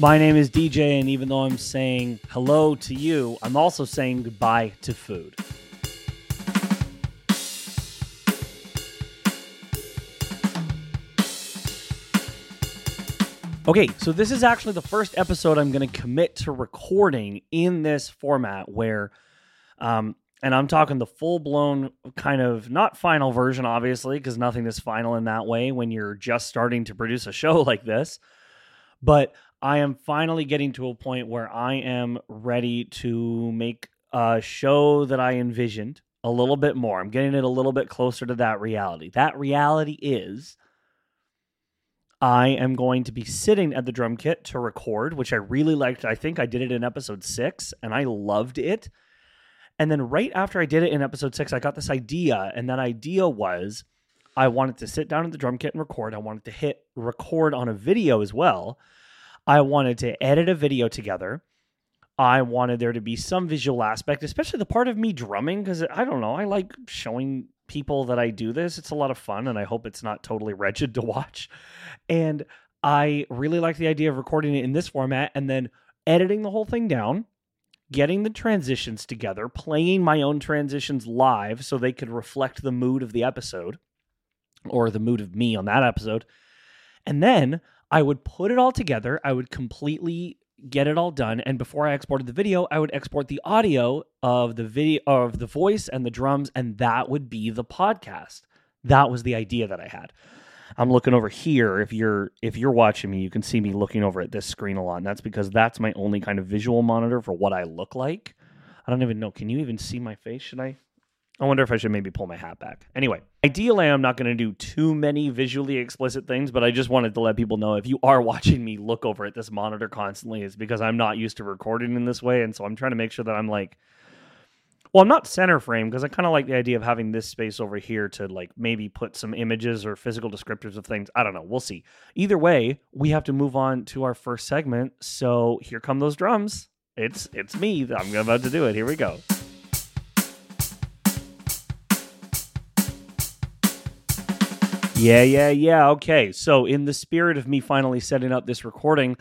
My name is DJ, and even though I'm saying hello to you, I'm also saying goodbye to food. Okay, so this is actually the first episode I'm going to commit to recording in this format where, um, and I'm talking the full blown kind of not final version, obviously, because nothing is final in that way when you're just starting to produce a show like this. But I am finally getting to a point where I am ready to make a show that I envisioned a little bit more. I'm getting it a little bit closer to that reality. That reality is I am going to be sitting at the drum kit to record, which I really liked. I think I did it in episode six and I loved it. And then right after I did it in episode six, I got this idea. And that idea was I wanted to sit down at the drum kit and record. I wanted to hit record on a video as well. I wanted to edit a video together. I wanted there to be some visual aspect, especially the part of me drumming, because I don't know, I like showing people that I do this. It's a lot of fun, and I hope it's not totally wretched to watch. And I really like the idea of recording it in this format and then editing the whole thing down, getting the transitions together, playing my own transitions live so they could reflect the mood of the episode or the mood of me on that episode. And then I would put it all together. I would completely get it all done and before i exported the video i would export the audio of the video of the voice and the drums and that would be the podcast. That was the idea that i had. I'm looking over here if you're if you're watching me you can see me looking over at this screen a lot and that's because that's my only kind of visual monitor for what i look like. I don't even know can you even see my face? Should i I wonder if I should maybe pull my hat back. Anyway, ideally, I'm not going to do too many visually explicit things, but I just wanted to let people know if you are watching me look over at this monitor constantly, it's because I'm not used to recording in this way. And so I'm trying to make sure that I'm like, well, I'm not center frame because I kind of like the idea of having this space over here to like maybe put some images or physical descriptors of things. I don't know. We'll see. Either way, we have to move on to our first segment. So here come those drums. It's it's me. I'm about to do it. Here we go. Yeah, yeah, yeah. Okay. So, in the spirit of me finally setting up this recording,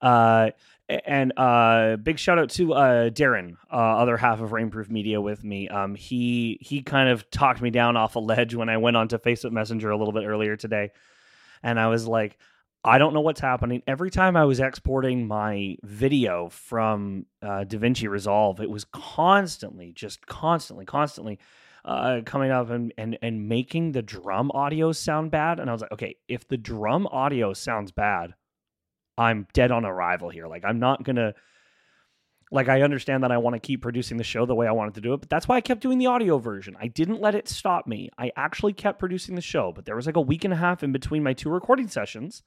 uh, and uh, big shout out to uh, Darren, uh, other half of Rainproof Media, with me. Um, he he kind of talked me down off a ledge when I went onto Facebook Messenger a little bit earlier today, and I was like, I don't know what's happening. Every time I was exporting my video from uh, DaVinci Resolve, it was constantly, just constantly, constantly uh, coming up and, and and making the drum audio sound bad. And I was like, okay, if the drum audio sounds bad, I'm dead on arrival here. Like I'm not gonna like I understand that I want to keep producing the show the way I wanted to do it, but that's why I kept doing the audio version. I didn't let it stop me. I actually kept producing the show, but there was like a week and a half in between my two recording sessions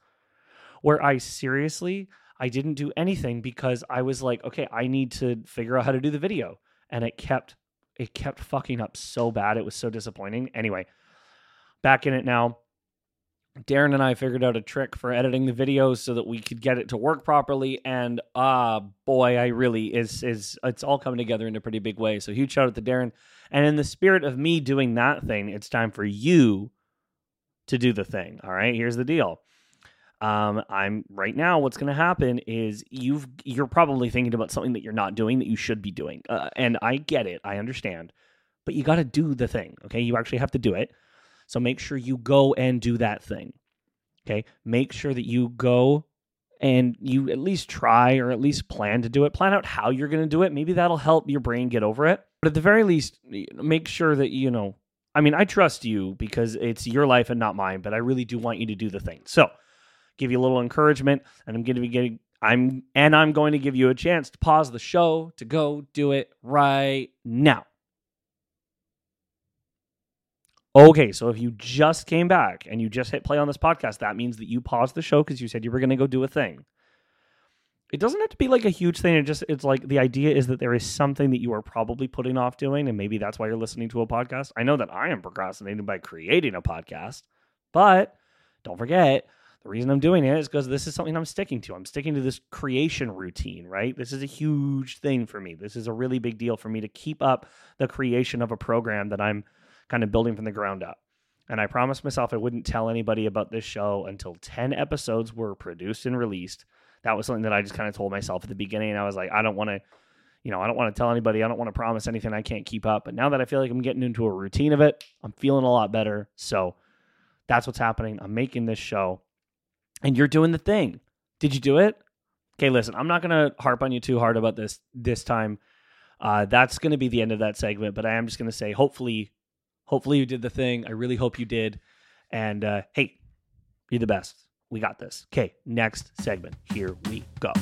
where I seriously I didn't do anything because I was like, okay, I need to figure out how to do the video. And it kept it kept fucking up so bad. It was so disappointing. Anyway, back in it now. Darren and I figured out a trick for editing the videos so that we could get it to work properly. And ah, uh, boy, I really is is it's all coming together in a pretty big way. So huge shout out to Darren. And in the spirit of me doing that thing, it's time for you to do the thing. All right, here's the deal um, I'm right now. What's going to happen is you've you're probably thinking about something that you're not doing that you should be doing, uh, and I get it. I understand, but you got to do the thing. Okay, you actually have to do it. So make sure you go and do that thing. Okay, make sure that you go and you at least try or at least plan to do it. Plan out how you're going to do it. Maybe that'll help your brain get over it. But at the very least, make sure that you know. I mean, I trust you because it's your life and not mine, but I really do want you to do the thing. So give you a little encouragement, and I'm going to be getting I'm and I'm going to give you a chance to pause the show to go do it right now. Okay, so if you just came back and you just hit play on this podcast, that means that you paused the show because you said you were going to go do a thing. It doesn't have to be like a huge thing. It just it's like the idea is that there is something that you are probably putting off doing, and maybe that's why you're listening to a podcast. I know that I am procrastinating by creating a podcast, but don't forget the reason I'm doing it is because this is something I'm sticking to. I'm sticking to this creation routine, right? This is a huge thing for me. This is a really big deal for me to keep up the creation of a program that I'm kind of building from the ground up. And I promised myself I wouldn't tell anybody about this show until 10 episodes were produced and released. That was something that I just kind of told myself at the beginning. I was like, I don't want to, you know, I don't want to tell anybody. I don't want to promise anything I can't keep up. But now that I feel like I'm getting into a routine of it, I'm feeling a lot better. So that's what's happening. I'm making this show, and you're doing the thing. Did you do it? Okay, listen, I'm not going to harp on you too hard about this this time. Uh, that's going to be the end of that segment, but I am just going to say, hopefully, hopefully you did the thing. I really hope you did. And uh, hey, you're the best. We got this. Okay, next segment. Here we go.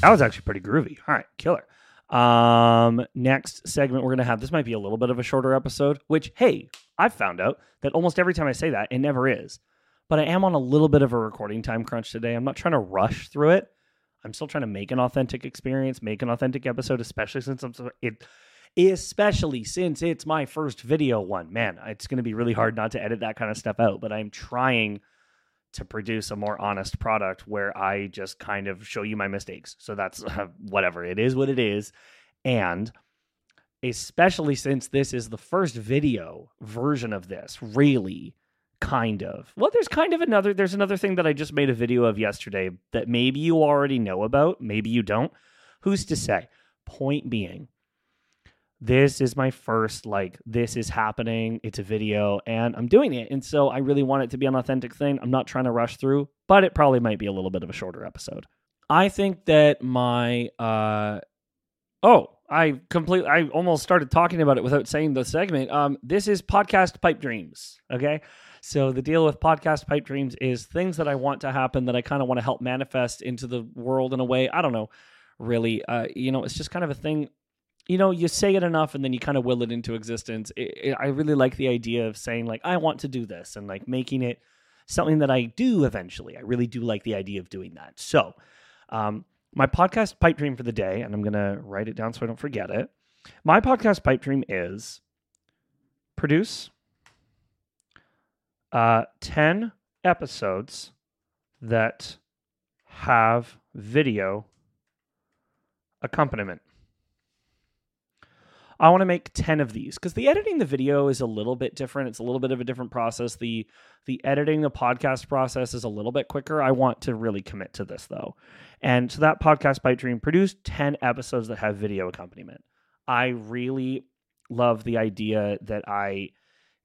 That was actually pretty groovy. All right, killer. Um, next segment we're gonna have. This might be a little bit of a shorter episode. Which, hey, I've found out that almost every time I say that, it never is. But I am on a little bit of a recording time crunch today. I'm not trying to rush through it. I'm still trying to make an authentic experience, make an authentic episode, especially since I'm it, especially since it's my first video one. Man, it's going to be really hard not to edit that kind of stuff out. But I'm trying to produce a more honest product where I just kind of show you my mistakes. So that's uh, whatever it is, what it is, and especially since this is the first video version of this, really kind of. Well, there's kind of another there's another thing that I just made a video of yesterday that maybe you already know about, maybe you don't. Who's to say? Point being, this is my first like this is happening it's a video and i'm doing it. And so i really want it to be an authentic thing. I'm not trying to rush through but it probably might be a little bit of a shorter episode. I think that my uh oh i completely i almost started talking about it without saying the segment. Um this is podcast pipe dreams okay? So the deal with podcast pipe dreams is things that i want to happen that i kind of want to help manifest into the world in a way i don't know really. Uh you know it's just kind of a thing you know, you say it enough and then you kind of will it into existence. It, it, I really like the idea of saying, like, I want to do this and like making it something that I do eventually. I really do like the idea of doing that. So, um, my podcast pipe dream for the day, and I'm going to write it down so I don't forget it. My podcast pipe dream is produce uh, 10 episodes that have video accompaniment. I want to make 10 of these because the editing the video is a little bit different. It's a little bit of a different process. The the editing the podcast process is a little bit quicker. I want to really commit to this though. And so that podcast pipe dream produced 10 episodes that have video accompaniment. I really love the idea that I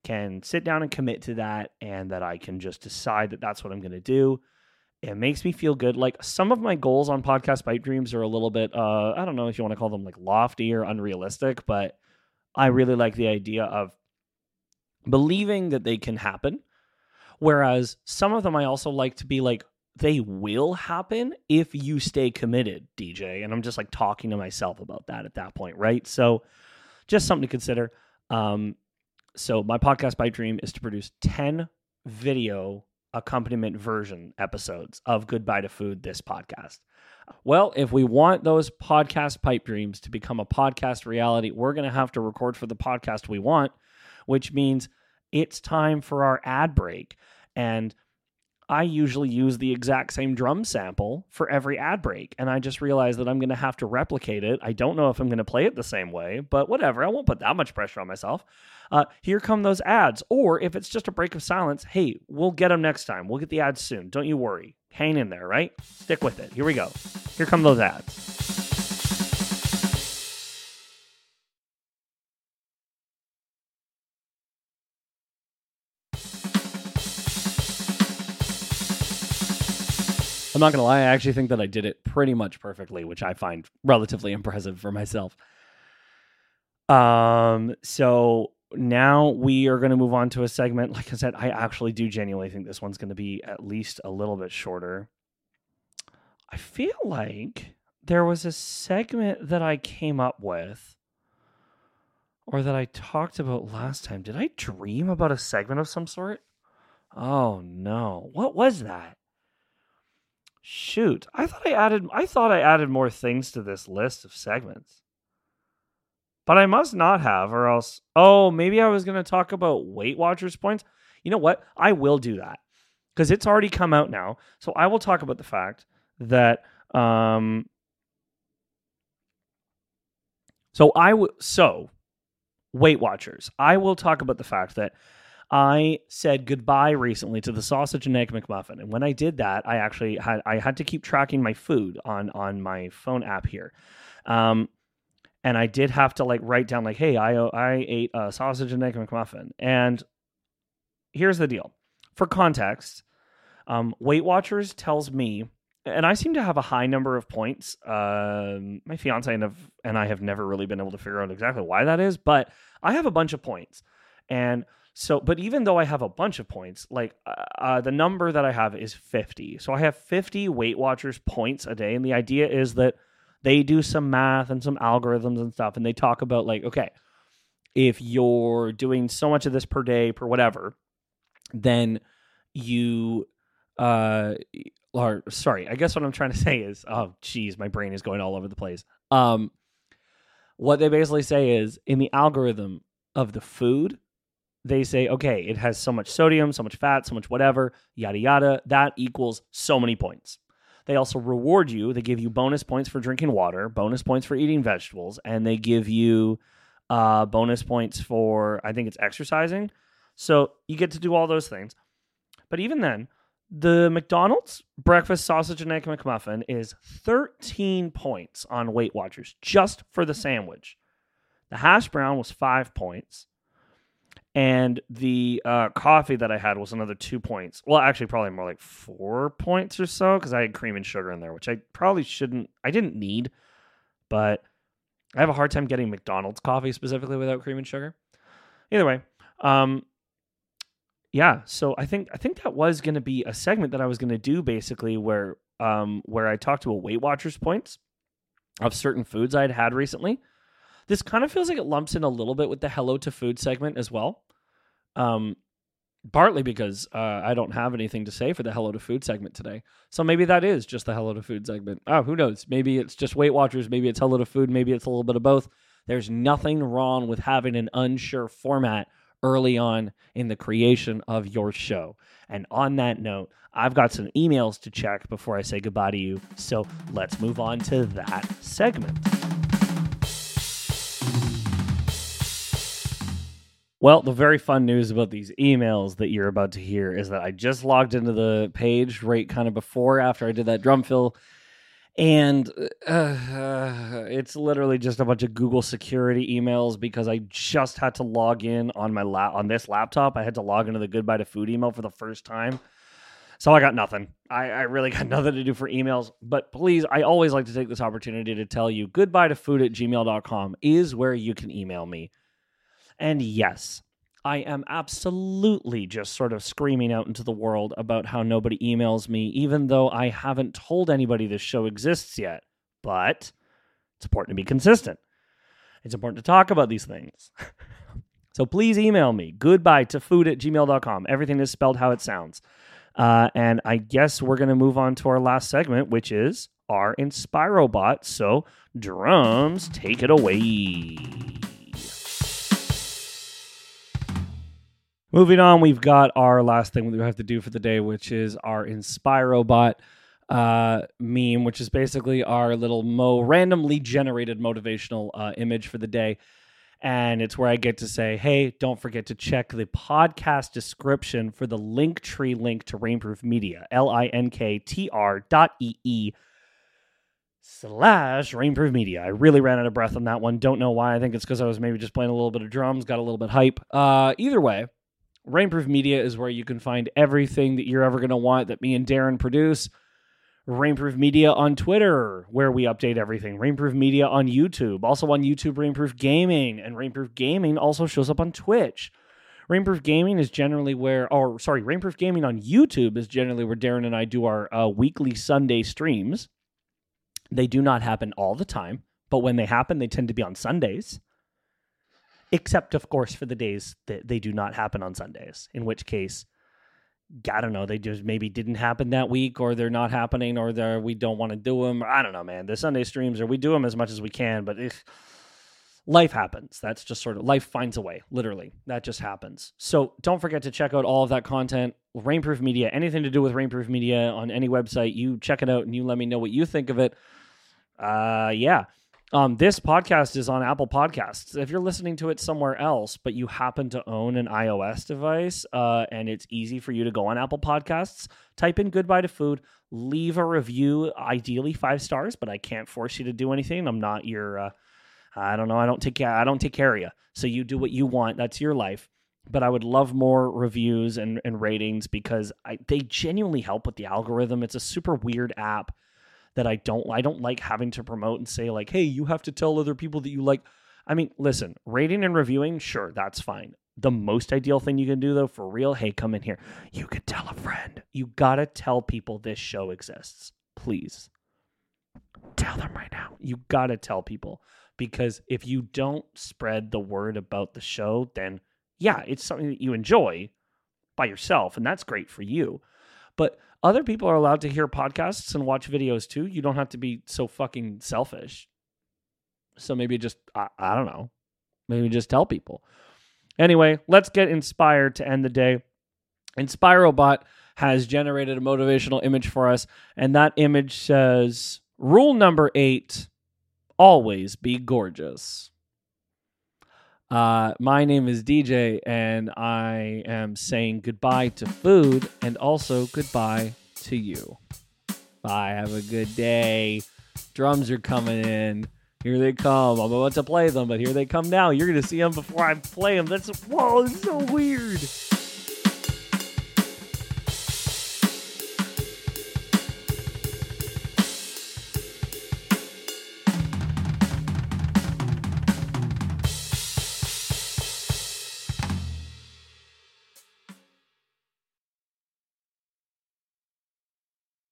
can sit down and commit to that and that I can just decide that that's what I'm going to do it makes me feel good. Like some of my goals on podcast pipe dreams are a little bit uh I don't know if you want to call them like lofty or unrealistic, but I really like the idea of believing that they can happen. Whereas some of them I also like to be like they will happen if you stay committed, DJ. And I'm just like talking to myself about that at that point, right? So just something to consider. Um so my podcast pipe dream is to produce 10 video accompaniment version episodes of Goodbye to Food, this podcast. Well, if we want those podcast pipe dreams to become a podcast reality, we're going to have to record for the podcast we want, which means it's time for our ad break. And I usually use the exact same drum sample for every ad break. And I just realized that I'm going to have to replicate it. I don't know if I'm going to play it the same way, but whatever. I won't put that much pressure on myself. Uh, here come those ads. Or if it's just a break of silence, hey, we'll get them next time. We'll get the ads soon. Don't you worry. Hang in there, right? Stick with it. Here we go. Here come those ads. I'm not gonna lie, I actually think that I did it pretty much perfectly, which I find relatively impressive for myself. Um, so now we are going to move on to a segment. Like I said, I actually do genuinely think this one's going to be at least a little bit shorter. I feel like there was a segment that I came up with or that I talked about last time. Did I dream about a segment of some sort? Oh no. What was that? Shoot, I thought I added I thought I added more things to this list of segments. But I must not have or else oh, maybe I was going to talk about Weight Watchers points. You know what? I will do that cuz it's already come out now. So I will talk about the fact that um so I would so Weight Watchers. I will talk about the fact that I said goodbye recently to the sausage and egg McMuffin, and when I did that, I actually had I had to keep tracking my food on on my phone app here, um, and I did have to like write down like, hey, I I ate a sausage and egg McMuffin, and here's the deal, for context, um, Weight Watchers tells me, and I seem to have a high number of points. Um, my fiance and, have, and I have never really been able to figure out exactly why that is, but I have a bunch of points, and so, but even though I have a bunch of points, like uh, uh, the number that I have is 50. So I have 50 Weight Watchers points a day. And the idea is that they do some math and some algorithms and stuff. And they talk about, like, okay, if you're doing so much of this per day, per whatever, then you, uh, or sorry, I guess what I'm trying to say is, oh, geez, my brain is going all over the place. Um, what they basically say is in the algorithm of the food, they say, okay, it has so much sodium, so much fat, so much whatever, yada, yada. That equals so many points. They also reward you. They give you bonus points for drinking water, bonus points for eating vegetables, and they give you uh, bonus points for, I think it's exercising. So you get to do all those things. But even then, the McDonald's breakfast sausage and egg McMuffin is 13 points on Weight Watchers just for the sandwich. The hash brown was five points and the uh, coffee that I had was another two points. Well, actually, probably more like four points or so because I had cream and sugar in there, which I probably shouldn't. I didn't need, but I have a hard time getting McDonald's coffee specifically without cream and sugar. Either way, um, yeah. So I think I think that was going to be a segment that I was going to do basically where um where I talked to a Weight Watchers points of certain foods I had had recently this kind of feels like it lumps in a little bit with the Hello to Food segment as well. Um, partly because uh, I don't have anything to say for the Hello to Food segment today. So maybe that is just the Hello to Food segment. Oh, who knows? Maybe it's just Weight Watchers. Maybe it's Hello to Food. Maybe it's a little bit of both. There's nothing wrong with having an unsure format early on in the creation of your show. And on that note, I've got some emails to check before I say goodbye to you. So let's move on to that segment. Well, the very fun news about these emails that you're about to hear is that I just logged into the page right kind of before after I did that drum fill. And uh, uh, it's literally just a bunch of Google security emails because I just had to log in on my la- on this laptop. I had to log into the Goodbye to Food email for the first time. So I got nothing. I, I really got nothing to do for emails. But please, I always like to take this opportunity to tell you goodbye to food at gmail.com is where you can email me. And yes, I am absolutely just sort of screaming out into the world about how nobody emails me, even though I haven't told anybody this show exists yet. But it's important to be consistent. It's important to talk about these things. so please email me goodbye to food at gmail.com. Everything is spelled how it sounds. Uh, and I guess we're going to move on to our last segment, which is our Inspirobot. So, drums, take it away. Moving on, we've got our last thing we have to do for the day, which is our Inspirobot uh, meme, which is basically our little mo randomly generated motivational uh, image for the day. And it's where I get to say, hey, don't forget to check the podcast description for the Linktree link to Rainproof Media, L I N K T R dot E E slash Rainproof Media. I really ran out of breath on that one. Don't know why. I think it's because I was maybe just playing a little bit of drums, got a little bit hype. Uh, either way, Rainproof Media is where you can find everything that you're ever going to want that me and Darren produce. Rainproof Media on Twitter, where we update everything. Rainproof Media on YouTube. Also on YouTube, Rainproof Gaming. And Rainproof Gaming also shows up on Twitch. Rainproof Gaming is generally where, or sorry, Rainproof Gaming on YouTube is generally where Darren and I do our uh, weekly Sunday streams. They do not happen all the time, but when they happen, they tend to be on Sundays except of course for the days that they do not happen on Sundays, in which case, I don't know, they just maybe didn't happen that week, or they're not happening, or they're we don't want to do them. I don't know, man. The Sunday streams, or we do them as much as we can, but if life happens, that's just sort of life finds a way. Literally, that just happens. So don't forget to check out all of that content. Rainproof Media, anything to do with Rainproof Media on any website, you check it out and you let me know what you think of it. Uh, yeah. Um, this podcast is on Apple Podcasts. If you're listening to it somewhere else, but you happen to own an iOS device uh, and it's easy for you to go on Apple Podcasts, type in Goodbye to Food, leave a review, ideally five stars, but I can't force you to do anything. I'm not your, uh, I don't know, I don't take care, I don't take care of you. So you do what you want. That's your life. But I would love more reviews and, and ratings because I, they genuinely help with the algorithm. It's a super weird app that I don't I don't like having to promote and say like, "Hey, you have to tell other people that you like." I mean, listen, rating and reviewing, sure, that's fine. The most ideal thing you can do though for real, hey, come in here. You could tell a friend. You got to tell people this show exists. Please. Tell them right now. You got to tell people because if you don't spread the word about the show, then yeah, it's something that you enjoy by yourself and that's great for you. But other people are allowed to hear podcasts and watch videos too. You don't have to be so fucking selfish. So maybe just, I, I don't know, maybe just tell people. Anyway, let's get inspired to end the day. Inspirobot has generated a motivational image for us, and that image says, Rule number eight always be gorgeous. Uh, my name is DJ, and I am saying goodbye to food and also goodbye to you. Bye. Have a good day. Drums are coming in. Here they come. I'm about to play them, but here they come now. You're going to see them before I play them. That's, whoa, it's so weird.